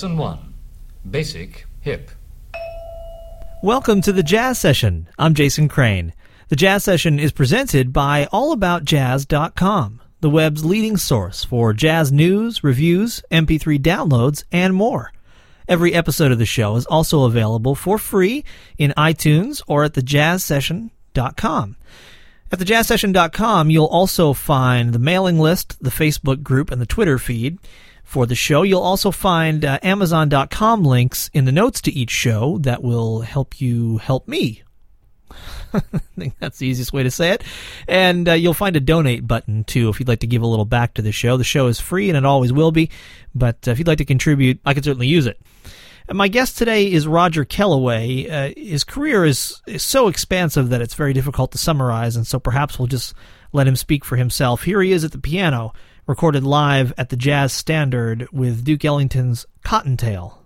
Lesson 1 Basic Hip. Welcome to the Jazz Session. I'm Jason Crane. The Jazz Session is presented by AllAboutJazz.com, the web's leading source for jazz news, reviews, MP3 downloads, and more. Every episode of the show is also available for free in iTunes or at thejazzsession.com. At thejazzsession.com, you'll also find the mailing list, the Facebook group, and the Twitter feed for the show. You'll also find uh, Amazon.com links in the notes to each show that will help you help me. I think that's the easiest way to say it. And uh, you'll find a donate button too if you'd like to give a little back to the show. The show is free and it always will be. But uh, if you'd like to contribute, I can certainly use it. And my guest today is Roger Kellaway. Uh, his career is, is so expansive that it's very difficult to summarize, and so perhaps we'll just let him speak for himself. Here he is at the piano recorded live at the Jazz Standard with Duke Ellington's Cottontail.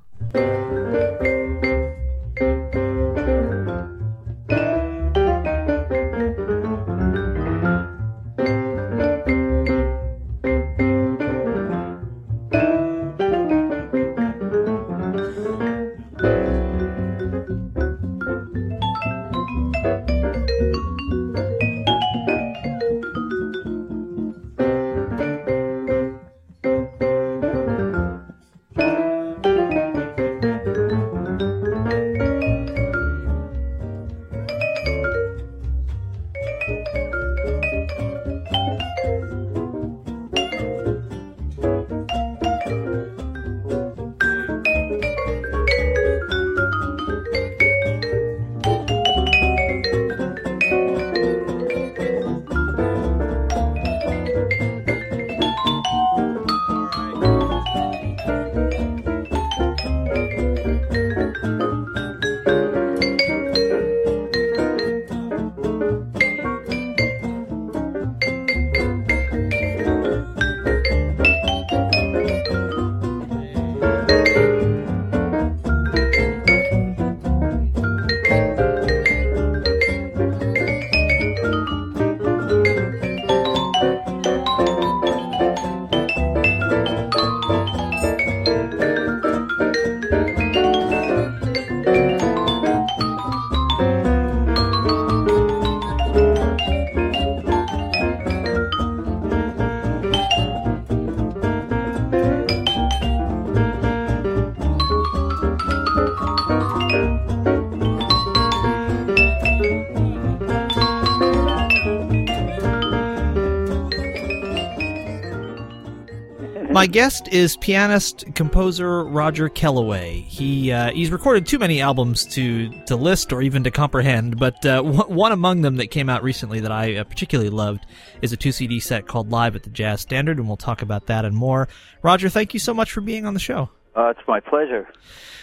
My guest is pianist composer Roger Kellaway. He uh, he's recorded too many albums to to list or even to comprehend, but uh, one among them that came out recently that I uh, particularly loved is a two CD set called Live at the Jazz Standard, and we'll talk about that and more. Roger, thank you so much for being on the show. Uh, it's my pleasure.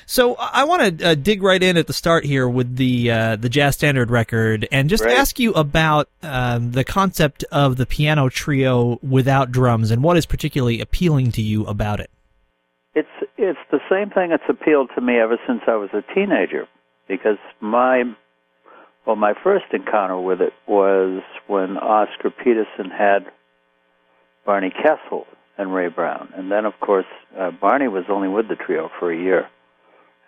So I want to uh, dig right in at the start here with the uh, the jazz standard record, and just Right. ask you about um, the concept of the piano trio without drums, and what is particularly appealing to you about it. It's it's the same thing that's appealed to me ever since I was a teenager, because my well, my first encounter with it was when Oscar Peterson had Barney Kessel and Ray Brown, and then of course uh, Barney was only with the trio for a year,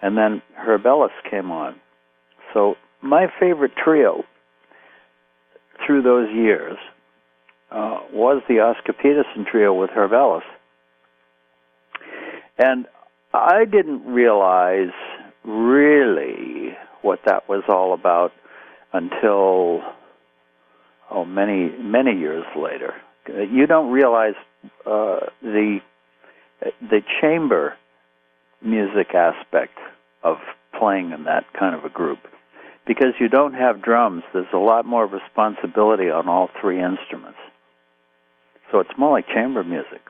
and then Herb Ellis came on. So my favorite trio through those years uh, was the Oscar Peterson trio with Herb Ellis. And I didn't realize really what that was all about until oh many many years later. Uh, You don't realize uh, the the chamber music aspect of playing in that kind of a group because you don't have drums. There's a lot more responsibility on all three instruments. So it's more like chamber music.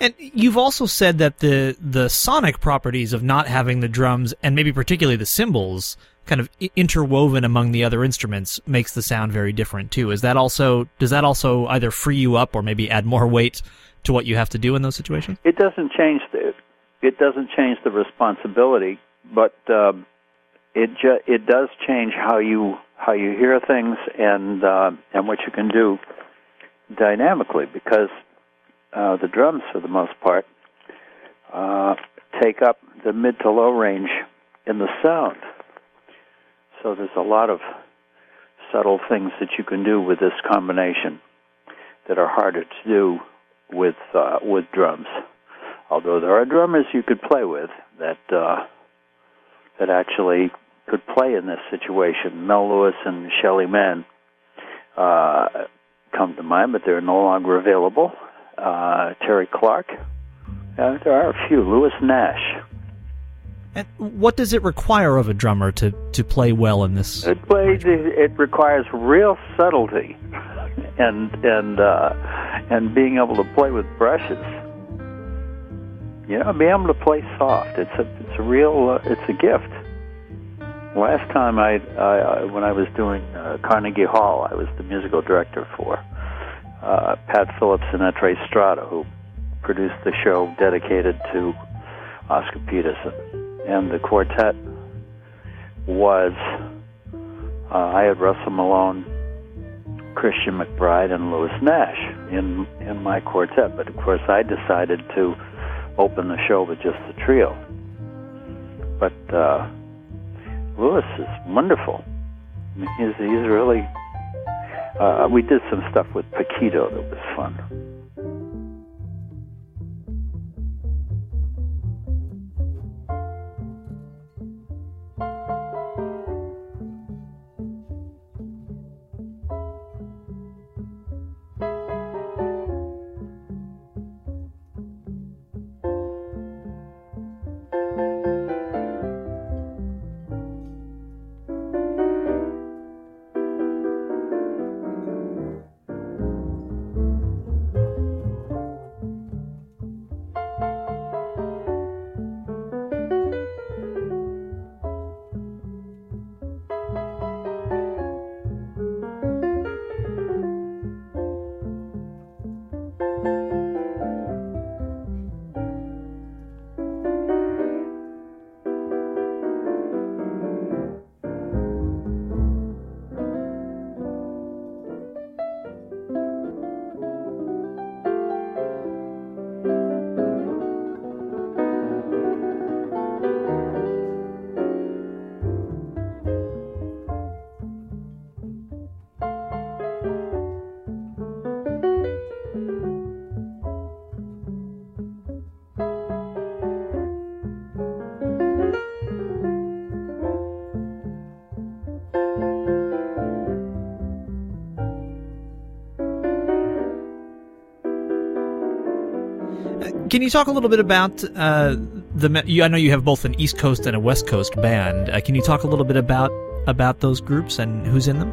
And you've also said that the the sonic properties of not having the drums and maybe particularly the cymbals kind of interwoven among the other instruments makes the sound very different too. Is that also does that also either free you up or maybe add more weight to what you have to do in those situations? It doesn't change the it doesn't change the responsibility, but um, it ju- it does change how you how you hear things and uh, and what you can do dynamically because uh, the drums, for the most part, uh, take up the mid to low range in the sound. So there's a lot of subtle things that you can do with this combination that are harder to do with uh, with drums. Although there are drummers you could play with that uh, that actually could play in this situation. Mel Lewis and Shelly Manne uh, come to mind, but they're no longer available. Uh, Terry Clarke. Uh, there are a few. Lewis Nash. And what does it require of a drummer to, to play well in this? It, plays, it requires real subtlety and and uh, and being able to play with brushes. You know, being able to play soft. It's a it's a real uh, it's a gift. Last time I, I when I was doing uh, Carnegie Hall, I was the musical director for uh, Pat Phillips and Etre Strada, who produced the show dedicated to Oscar Peterson, and the quartet was uh, I had Russell Malone, Christian McBride, and Lewis Nash in in my quartet. But of course, I decided to open the show with just the trio. But uh, Lewis is wonderful. He's he's really. Uh, we did some stuff with Paquito that was fun. Can you talk a little bit about uh, the? You, I know you have both an East Coast and a West Coast band. Uh, can you talk a little bit about about those groups and who's in them?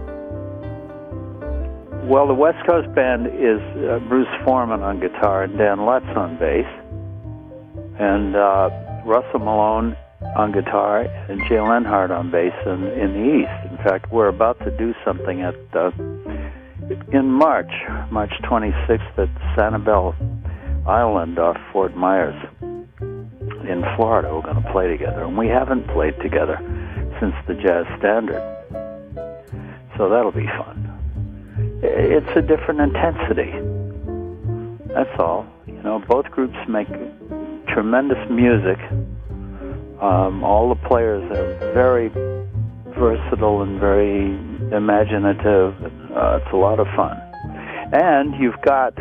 Well, the West Coast band is uh, Bruce Forman on guitar and Dan Lutz on bass, and uh, Russell Malone on guitar and Jay Leonhart on bass in, in the East. In fact, we're about to do something at uh, in March, March 26th at Sanibel island off Fort Myers in Florida. We're going to play together, and we haven't played together since the Jazz Standard. So that'll be fun. It's a different intensity. That's all. You know, both groups make tremendous music. Um, all the players are very versatile and very imaginative. Uh, it's a lot of fun. And you've got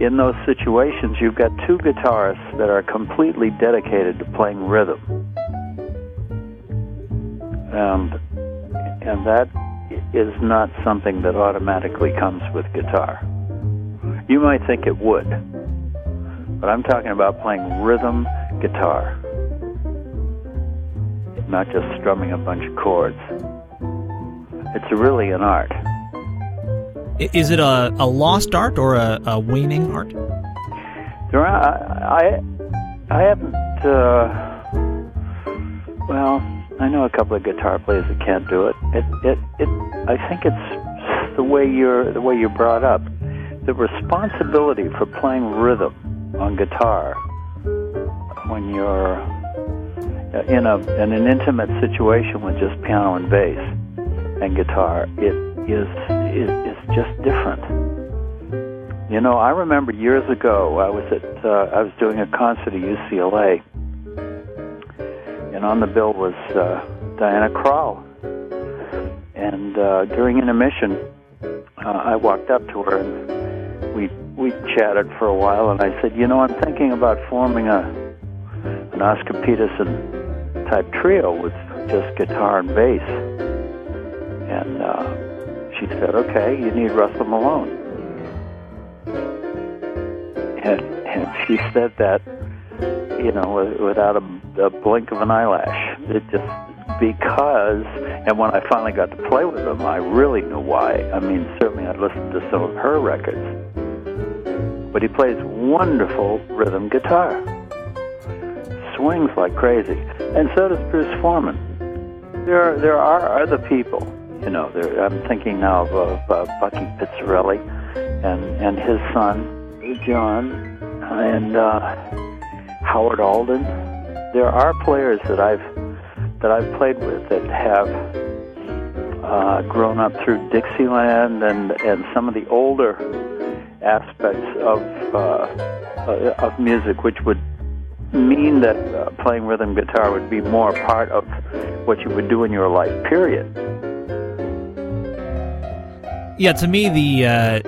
in those situations, you've got two guitarists that are completely dedicated to playing rhythm. And, and that is not something that automatically comes with guitar. You might think it would, but I'm talking about playing rhythm guitar, not just strumming a bunch of chords. It's really an art. Is it a, a lost art or a, a waning art? There are, I, I haven't. Uh, well, I know a couple of guitar players that can't do it. It, it, it. I think it's the way you're the way you're brought up. The responsibility for playing rhythm on guitar when you're in a in an intimate situation with just piano and bass and guitar. It is, is just different. You know, I remember years ago I was at uh, I was doing a concert at UCLA, and on the bill was uh, Diana Krall. And uh, during intermission, uh, I walked up to her and we we chatted for a while, and I said, you know, I'm thinking about forming a an Oscar Peterson type trio with just guitar and bass. And uh, she said, okay, you need Russell Malone. And, and she said that, you know, without a, a blink of an eyelash. It just because, and when I finally got to play with him, I really knew why. I mean, certainly I'd listened to some of her records, but he plays wonderful rhythm guitar, swings like crazy, and so does Bruce Forman. There, there are other people, you know. I'm thinking now of uh, uh, Bucky Pizzarelli and and his son John and uh, Howard Alden. There are players that I've that I've played with that have uh, grown up through Dixieland and and some of the older aspects of uh, uh, of music, which would mean that uh, playing rhythm guitar would be more part of what you would do in your life. Period. Yeah, to me the uh,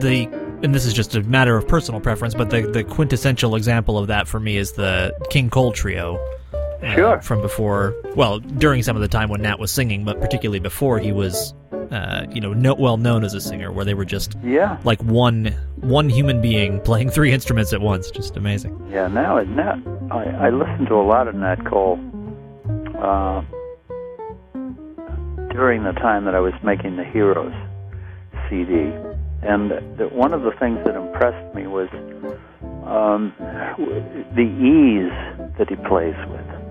the and this is just a matter of personal preference, but the the quintessential example of that for me is the King Cole trio uh, Sure. from before, well, during some of the time when Nat was singing, but particularly before he was, uh, you know, no, well known as a singer, where they were just Yeah. like one one human being playing three instruments at once. Just amazing. Yeah, now Nat, I, I listened to a lot of Nat Cole uh, during the time that I was making the Heroes CD, and the, one of the things that impressed me was um, the ease that he plays with.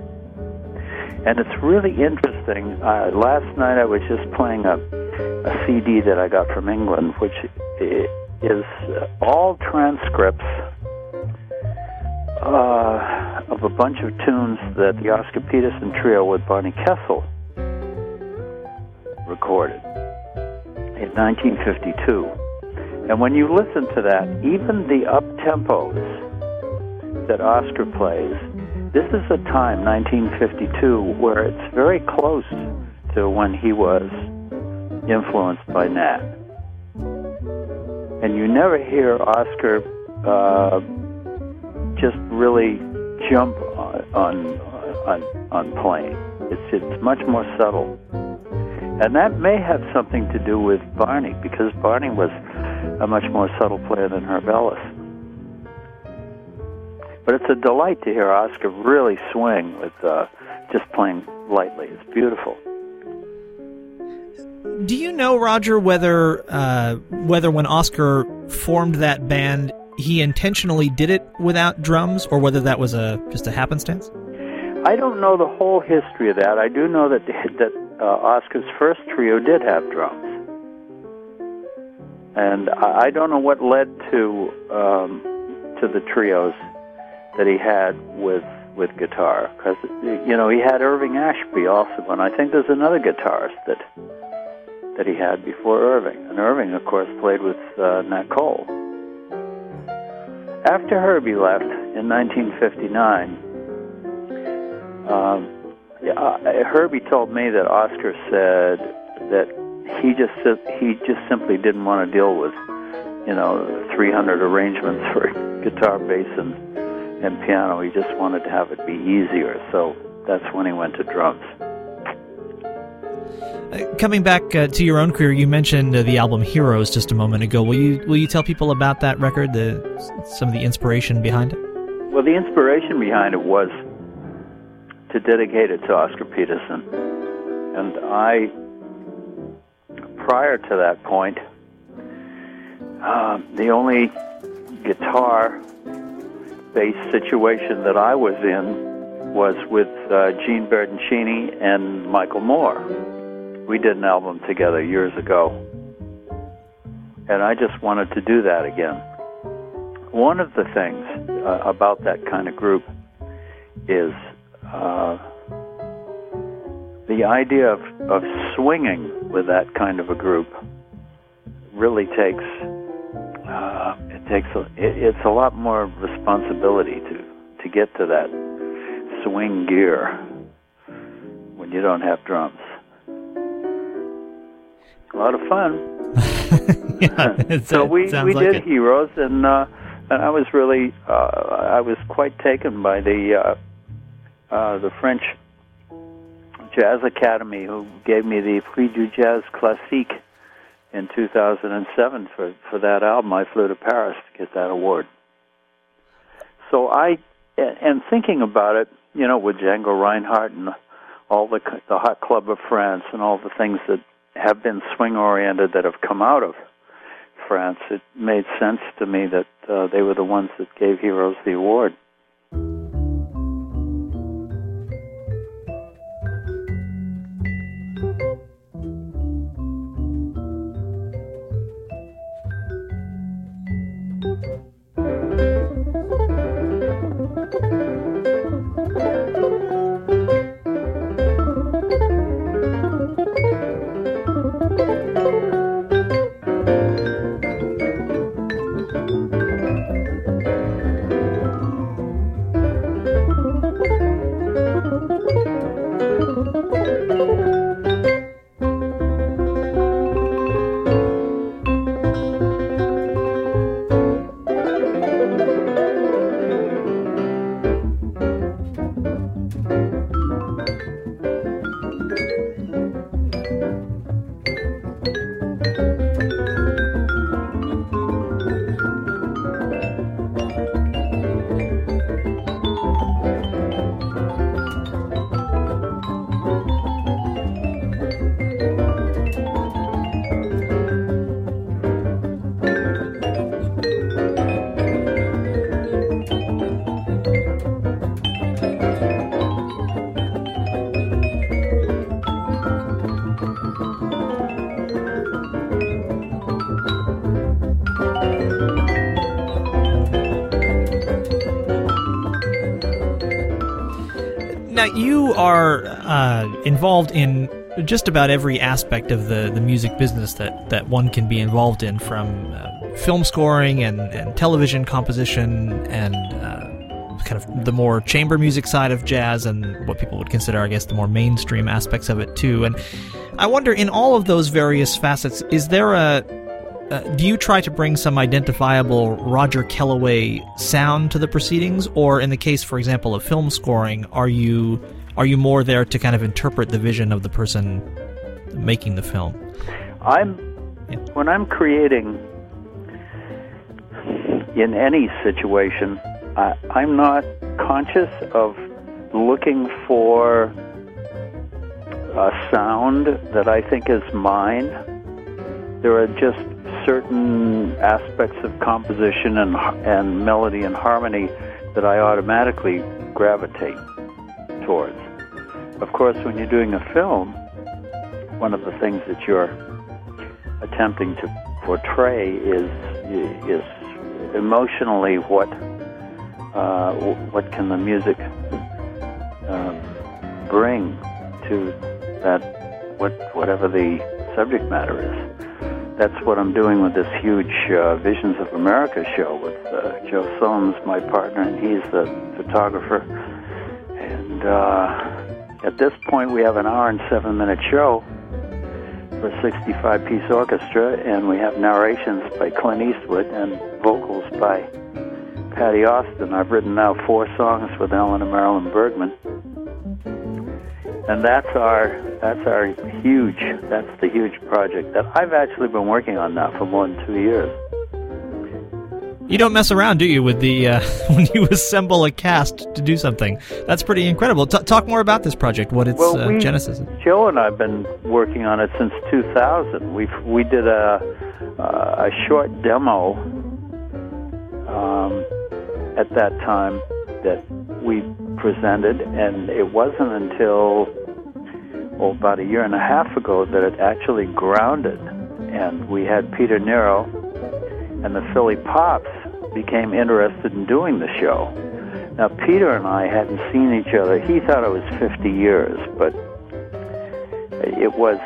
And it's really interesting. Uh, last night I was just playing a, a CD that I got from England, which is all transcripts uh, of a bunch of tunes that the Oscar Peterson Trio with Barney Kessel recorded in 1952. And when you listen to that, even the up tempos that Oscar plays, this is a time, 1952, where it's very close to when he was influenced by Nat. And you never hear Oscar uh, just really jump on on on, on playing. It's it's much more subtle, and that may have something to do with Barney because Barney was a much more subtle player than Herb Ellis. But it's a delight to hear Oscar really swing with uh, just playing lightly. It's beautiful. Do you know Roger whether uh, whether when Oscar formed that band he intentionally did it without drums, or whether that was a just a happenstance? I don't know the whole history of that. I do know that that uh, Oscar's first trio did have drums, and I I don't know what led to um, to the trios that he had with with guitar because you know he had Irving Ashby also, and I think there's another guitarist that that he had before Irving, and Irving, of course, played with uh, Nat Cole. After Herbie left in 1959. Um, uh, Herbie told me that Oscar said that he just he just simply didn't want to deal with, you know, 300 arrangements for guitar, bass, and and piano. He just wanted to have it be easier. So that's when he went to drums. Uh, coming back uh, to your own career, you mentioned uh, the album Heroes just a moment ago. Will you will you tell people about that record, the some of the inspiration behind it? Well, the inspiration behind it was to dedicate it to Oscar Peterson, and I, prior to that point, uh, the only guitar based situation that I was in was with uh, Gene Bertoncini and Michael Moore. We did an album together years ago, and I just wanted to do that again. One of the things uh, about that kind of group is uh, the idea of, of swinging with that kind of a group really takes uh, it takes a, it, it's a lot more responsibility to to get to that swing gear when you don't have drums. A lot of fun. yeah, so we we like did it. Heroes, and uh, and I was really uh, I was quite taken by the uh, the French Jazz Academy who gave me the Prix du Jazz Classique in 2007 for for that album. I flew to Paris to get that award. So I and thinking about it, you know, with Django Reinhardt and all the the Hot Club of France and all the things that have been swing oriented that have come out of France, it made sense to me that uh, they were the ones that gave Heroes the award. Involved in just about every aspect of the, the music business that, that one can be involved in, from uh, film scoring and, and television composition and uh, kind of the more chamber music side of jazz and what people would consider, I guess, the more mainstream aspects of it too. And I wonder, in all of those various facets, is there a uh, do you try to bring some identifiable Roger Kellaway sound to the proceedings, or in the case, for example, of film scoring, are you are you more there to kind of interpret the vision of the person making the film? I'm Yeah. when I'm creating in any situation, I, I'm not conscious of looking for a sound that I think is mine. There are just certain aspects of composition and and melody and harmony that I automatically gravitate towards. Of course, when you're doing a film, one of the things that you're attempting to portray is is emotionally what uh, what can the music um, bring to that what whatever the subject matter is. That's what I'm doing with this huge uh, Visions of America show with uh, Joe Sohm, my partner, and he's the photographer. And uh, at this point, we have an hour and seven minute show for a 65 piece orchestra, and we have narrations by Clint Eastwood and vocals by Patti Austin. I've written now four songs with Alan and Marilyn Bergman. And that's our that's our huge that's the huge project that I've actually been working on now for more than two years. You don't mess around, do you, with the uh, when you assemble a cast to do something? That's pretty incredible. T- talk more about this project. What its Well, uh, genesis is. Joe and I've been working on it since 2000. We we did a uh, a short demo um, at that time that we presented, and it wasn't until well, about a year and a half ago that it actually grounded, and we had Peter Nero and the Philly Pops became interested in doing the show. Now, Peter and I hadn't seen each other. He thought it was 50 years, but it was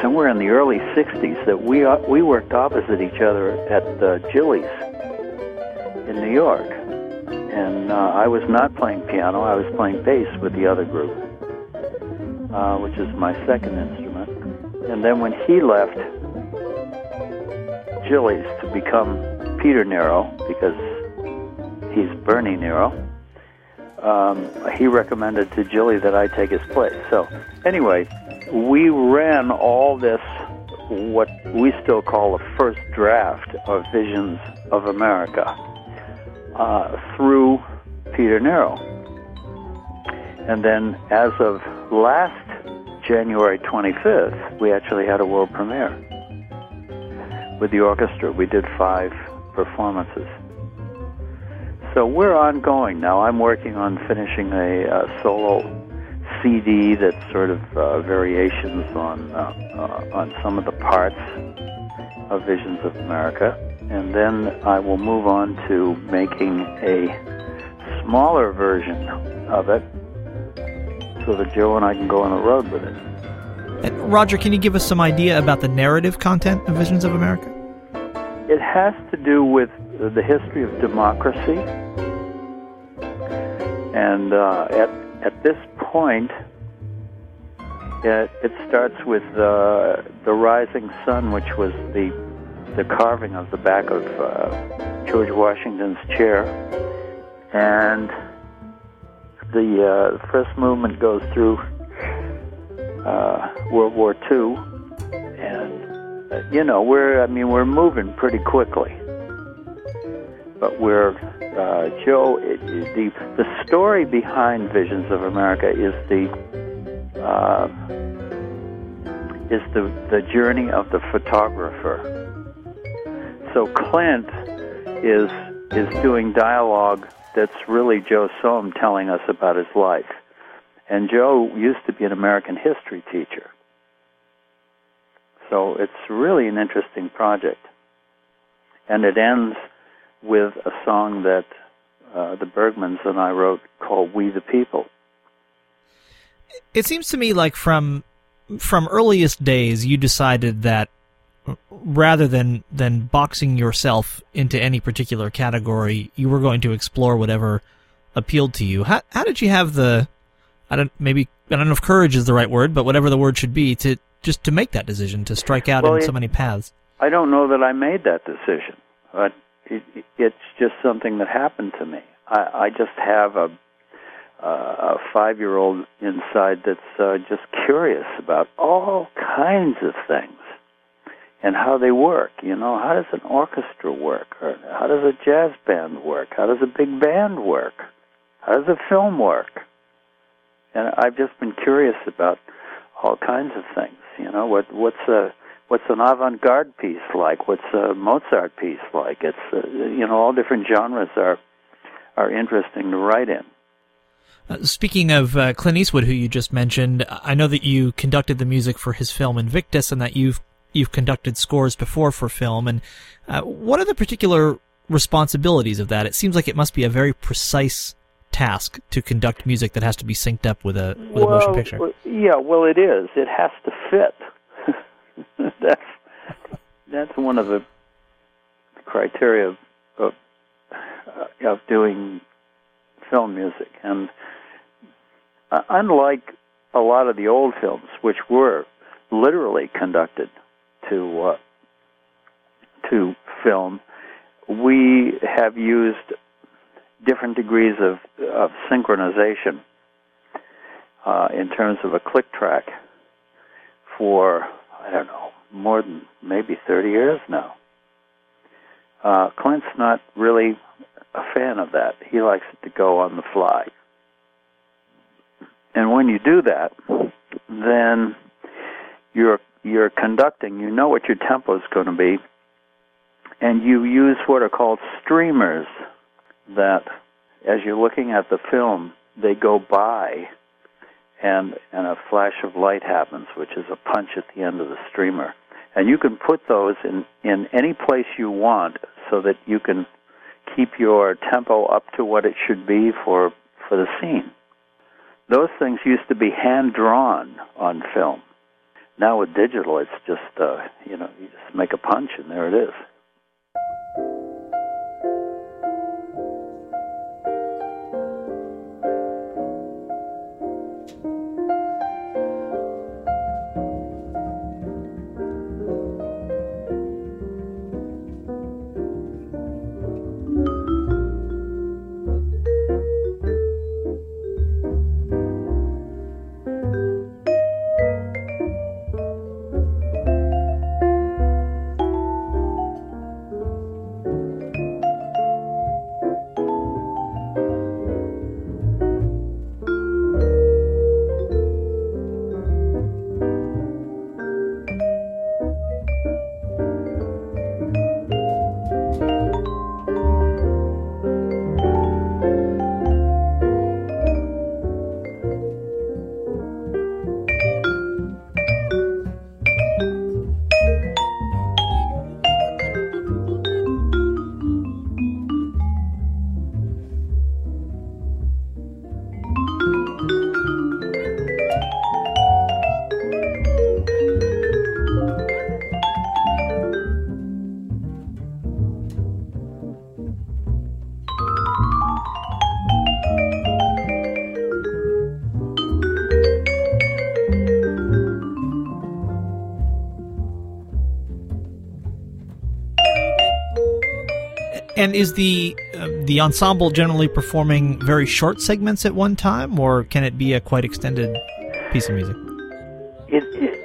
somewhere in the early '60s that we uh, we worked opposite each other at uh, Jilly's in New York, and uh, I was not playing piano; I was playing bass with the other group, uh, which is my second instrument. And then when he left Jilly's to become Peter Nero, because he's Bernie Nero um, he recommended to Jilly that I take his place. So, anyway, we ran all this, what we still call the first draft of Visions of America, uh, through Peter Nero. And then, as of last January 25th, we actually had a world premiere with the orchestra. We did five performances. So we're ongoing now. I'm working on finishing a, solo CD that's sort of uh, variations on uh, uh, on some of the parts of Visions of America, and then I will move on to making a smaller version of it, so that Joe and I can go on the road with it. And Roger, can you give us some idea about the narrative content of Visions of America? It has to do with the history of democracy. And uh, at at this point, it, it starts with uh, the rising sun, which was the the carving of the back of uh, George Washington's chair, and the uh, first movement goes through uh, World War II, you know we're I mean we're moving pretty quickly, but we're uh, Joe, it, the the story behind Visions of America is the uh, is the the journey of the photographer. So Clint is is doing dialogue that's really Joe Sohm telling us about his life, and Joe used to be an American history teacher. So it's really an interesting project, and it ends with a song that uh, the Bergmans and I wrote called "We the People." It seems to me like from from earliest days, you decided that rather than than boxing yourself into any particular category, you were going to explore whatever appealed to you. How how did you have the I don't maybe I don't know if courage is the right word, but whatever the word should be to just to make that decision to strike out well, in it, so many paths. I don't know that I made that decision, but it, it's just something that happened to me. I, I just have a uh, a five year old inside that's uh, just curious about all kinds of things and how they work. You know, how does an orchestra work? Or how does a jazz band work? How does a big band work? How does a film work? And I've just been curious about all kinds of things. You know, what what's a what's an avant-garde piece like? What's a Mozart piece like? It's uh, you know all different genres are are interesting to write in. Uh, speaking of uh, Clint Eastwood, who you just mentioned, I know that you conducted the music for his film Invictus, and that you've you've conducted scores before for film. And uh, what are the particular responsibilities of that? It seems like it must be a very precise task to conduct music that has to be synced up with a with well, a motion picture. Yeah, well, it is. It has to fit. that's that's one of the criteria of of, uh, of doing film music, and uh, unlike a lot of the old films, which were literally conducted to uh, to film, we have used different degrees of of synchronization uh, in terms of a click track for I don't know, more than maybe 30 years now. Uh, Clint's not really a fan of that. He likes it to go on the fly. And when you do that, then you're you're conducting. You know what your tempo is going to be, and you use what are called streamers. That, as you're looking at the film, they go by and and a flash of light happens, which is a punch at the end of the streamer. And you can put those in in any place you want, so that you can keep your tempo up to what it should be for for the scene. Those things used to be hand drawn on film. now with digital, it's just uh, you know you just make a punch and there it is. And is the uh, the ensemble generally performing very short segments at one time, or can it be a quite extended piece of music?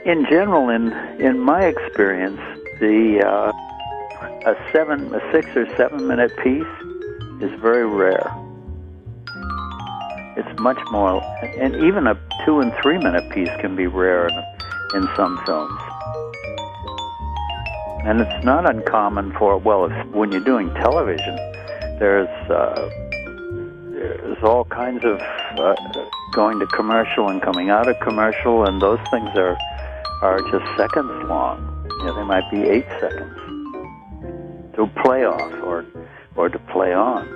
In, general, in in my experience, the uh, a seven, a six or seven minute piece is very rare. It's much more, and even a two and three minute piece can be rare in, in some films. And it's not uncommon for, well, when you're doing television, there's, uh, there's all kinds of uh, going to commercial and coming out of commercial, and those things are, are just seconds long. You know, they might be eight seconds to play off or, or to play on.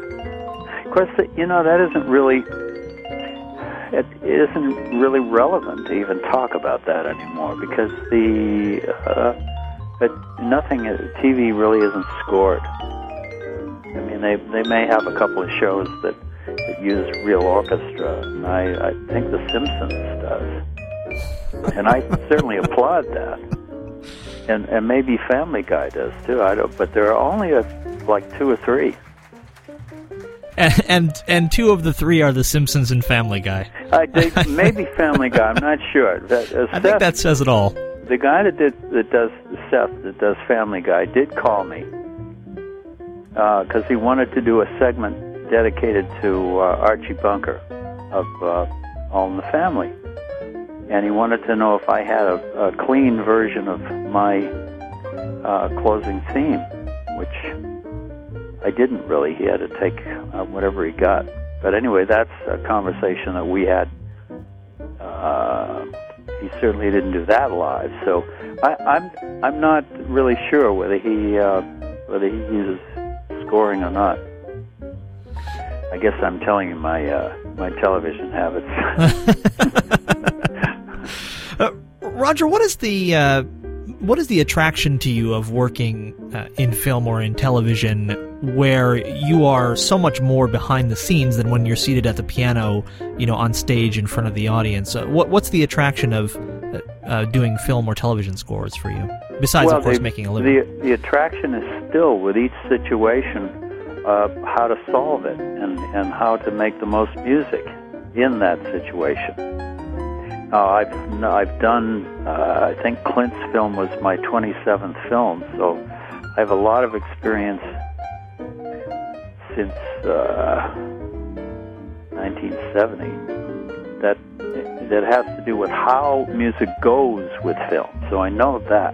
Of course, you know, that isn't really it isn't really relevant to even talk about that anymore because the uh, but nothing. TV really isn't scored. I mean, they they may have a couple of shows that that use real orchestra, and I I think The Simpsons does, and I certainly applaud that. And and maybe Family Guy does too. I don't, but there are only a, like two or three. And, and, and two of the three are The Simpsons and Family Guy. I think maybe Family Guy. I'm not sure. That, uh, I think that says it all the guy that did that does Seth that does Family Guy did call me because uh, he wanted to do a segment dedicated to uh, Archie Bunker of uh, All in the Family, and he wanted to know if I had a, a clean version of my uh, closing theme, which I didn't really. He had to take uh, whatever he got. But anyway, that's a conversation that we had. Uh, he certainly didn't do that live. So I, I'm I'm not really sure whether he uh, whether he uses scoring or not. I guess I'm telling you my uh, my television habits. uh, Roger, what is the uh, what is the attraction to you of working uh, in film or in television where you are so much more behind the scenes than when you're seated at the piano, you know, on stage in front of the audience? Uh, what, what's the attraction of uh, uh doing film or television scores for you, besides, well, of course, the, making a living? The, the attraction is still with each situation uh, how to solve it and, and how to make the most music in that situation. Uh, I've I've done. Uh, I think Clint's film was my 27th film, so I have a lot of experience since uh, 1970 that that has to do with how music goes with film. So I know that,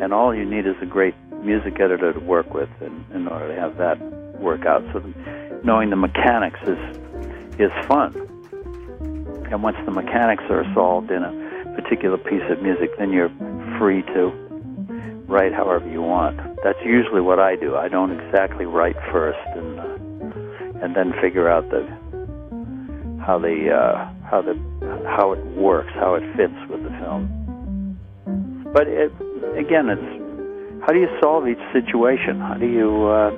and all you need is a great music editor to work with in, in order to have that work out. So knowing the mechanics is is fun and once the mechanics are solved in a particular piece of music, then you're free to write however you want. That's usually what I do. I don't exactly write first and uh, and then figure out the how the uh, how the how it works, how it fits with the film. but it, again, it's how do you solve each situation? How do you uh,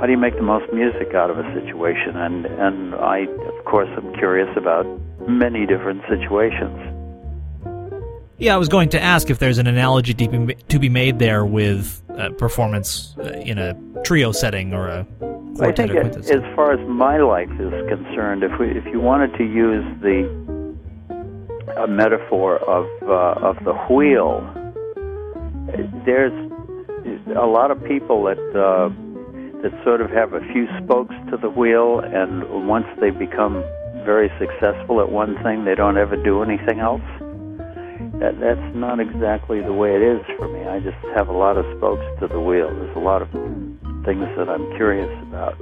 how do you make the most music out of a situation? And and I, of course, am curious about many different situations. Yeah, I was going to ask if there's an analogy to be, made there with uh, performance uh, in a trio setting or a I think, it, as far as my life is concerned, if we, if you wanted to use the a metaphor of uh, of the wheel, there's a lot of people that uh, that sort of have a few spokes to the wheel, and once they become very successful at one thing, they don't ever do anything else. That that's not exactly the way it is for me. I just have a lot of spokes to the wheel. There's a lot of things that I'm curious about.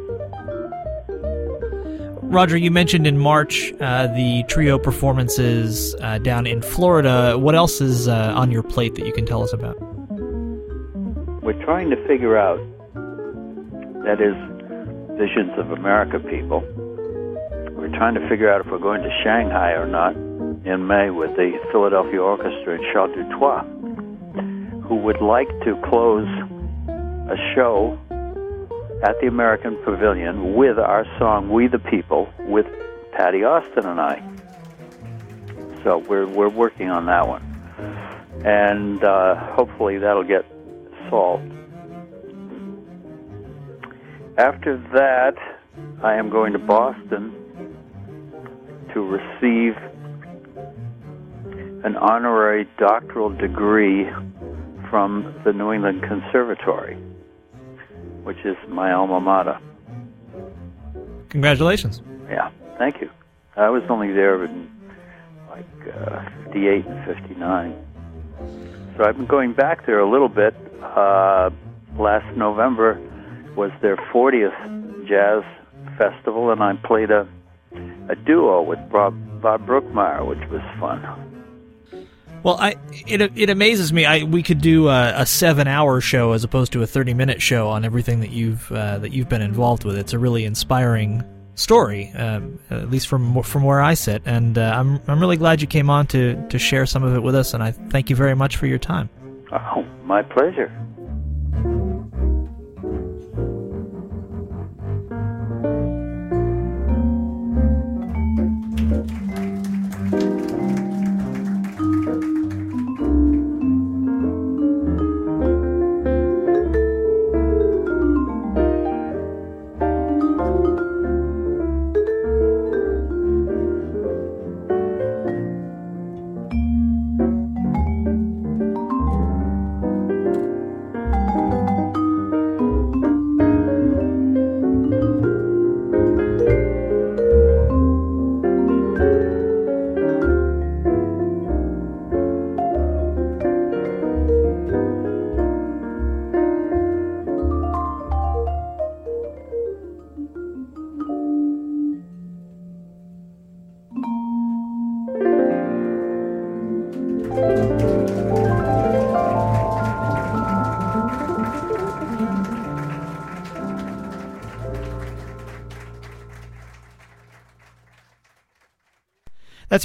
Roger, you mentioned in March uh, the trio performances uh, down in Florida. What else is uh, on your plate that you can tell us about? We're trying to figure out, that is, Visions of America people. We're trying to figure out if we're going to Shanghai or not in May with the Philadelphia Orchestra and Charles Dutoit, who would like to close a show at the American Pavilion with our song "We the People" with Patti Austin and I. So we're we're working on that one, and uh, hopefully that'll get solved. After that, I am going to Boston to receive an honorary doctoral degree from the New England Conservatory, which is my alma mater. Congratulations. Yeah, thank you. I was only there in like uh, 58 and 59. So I've been going back there a little bit. Uh, last November was their 40th jazz festival, and I played a a duo with Bob, Bob Brookmeyer, which was fun. Well, I it it amazes me. I we could do a, a seven hour show as opposed to a thirty minute show on everything that you've uh, that you've been involved with. It's a really inspiring story, um, at least from from where I sit, and uh, I'm I'm really glad you came on to to share some of it with us. And I thank you very much for your time. Oh, my pleasure.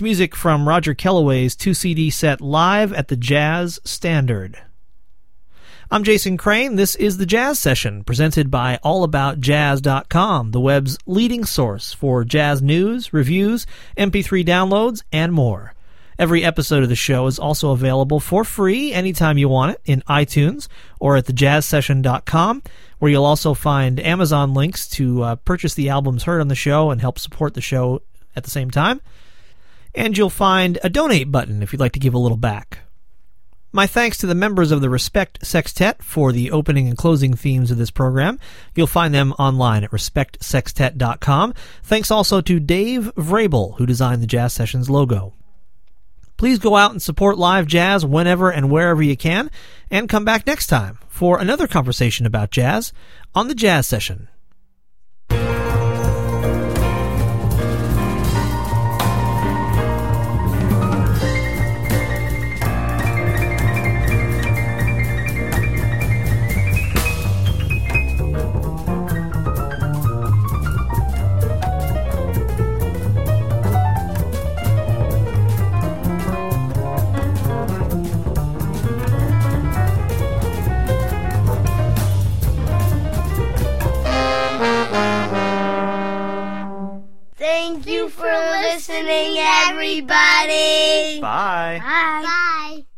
Music from Roger Kellaway's two CD set live at the Jazz Standard. I'm Jason Crane. This is the Jazz Session, presented by AllAboutJazz.com, the web's leading source for jazz news, reviews, MP3 downloads, and more. Every episode of the show is also available for free anytime you want it in iTunes or at thejazzsession.com, where you'll also find Amazon links to uh, purchase the albums heard on the show and help support the show at the same time and you'll find a donate button if you'd like to give a little back. My thanks to the members of the Respect Sextet for the opening and closing themes of this program. You'll find them online at respectsextet.com. Thanks also to Dave Vrabel, who designed the Jazz Sessions logo. Please go out and support live jazz whenever and wherever you can, and come back next time for another conversation about jazz on the Jazz Session. for listening, everybody. Bye. Bye. Bye.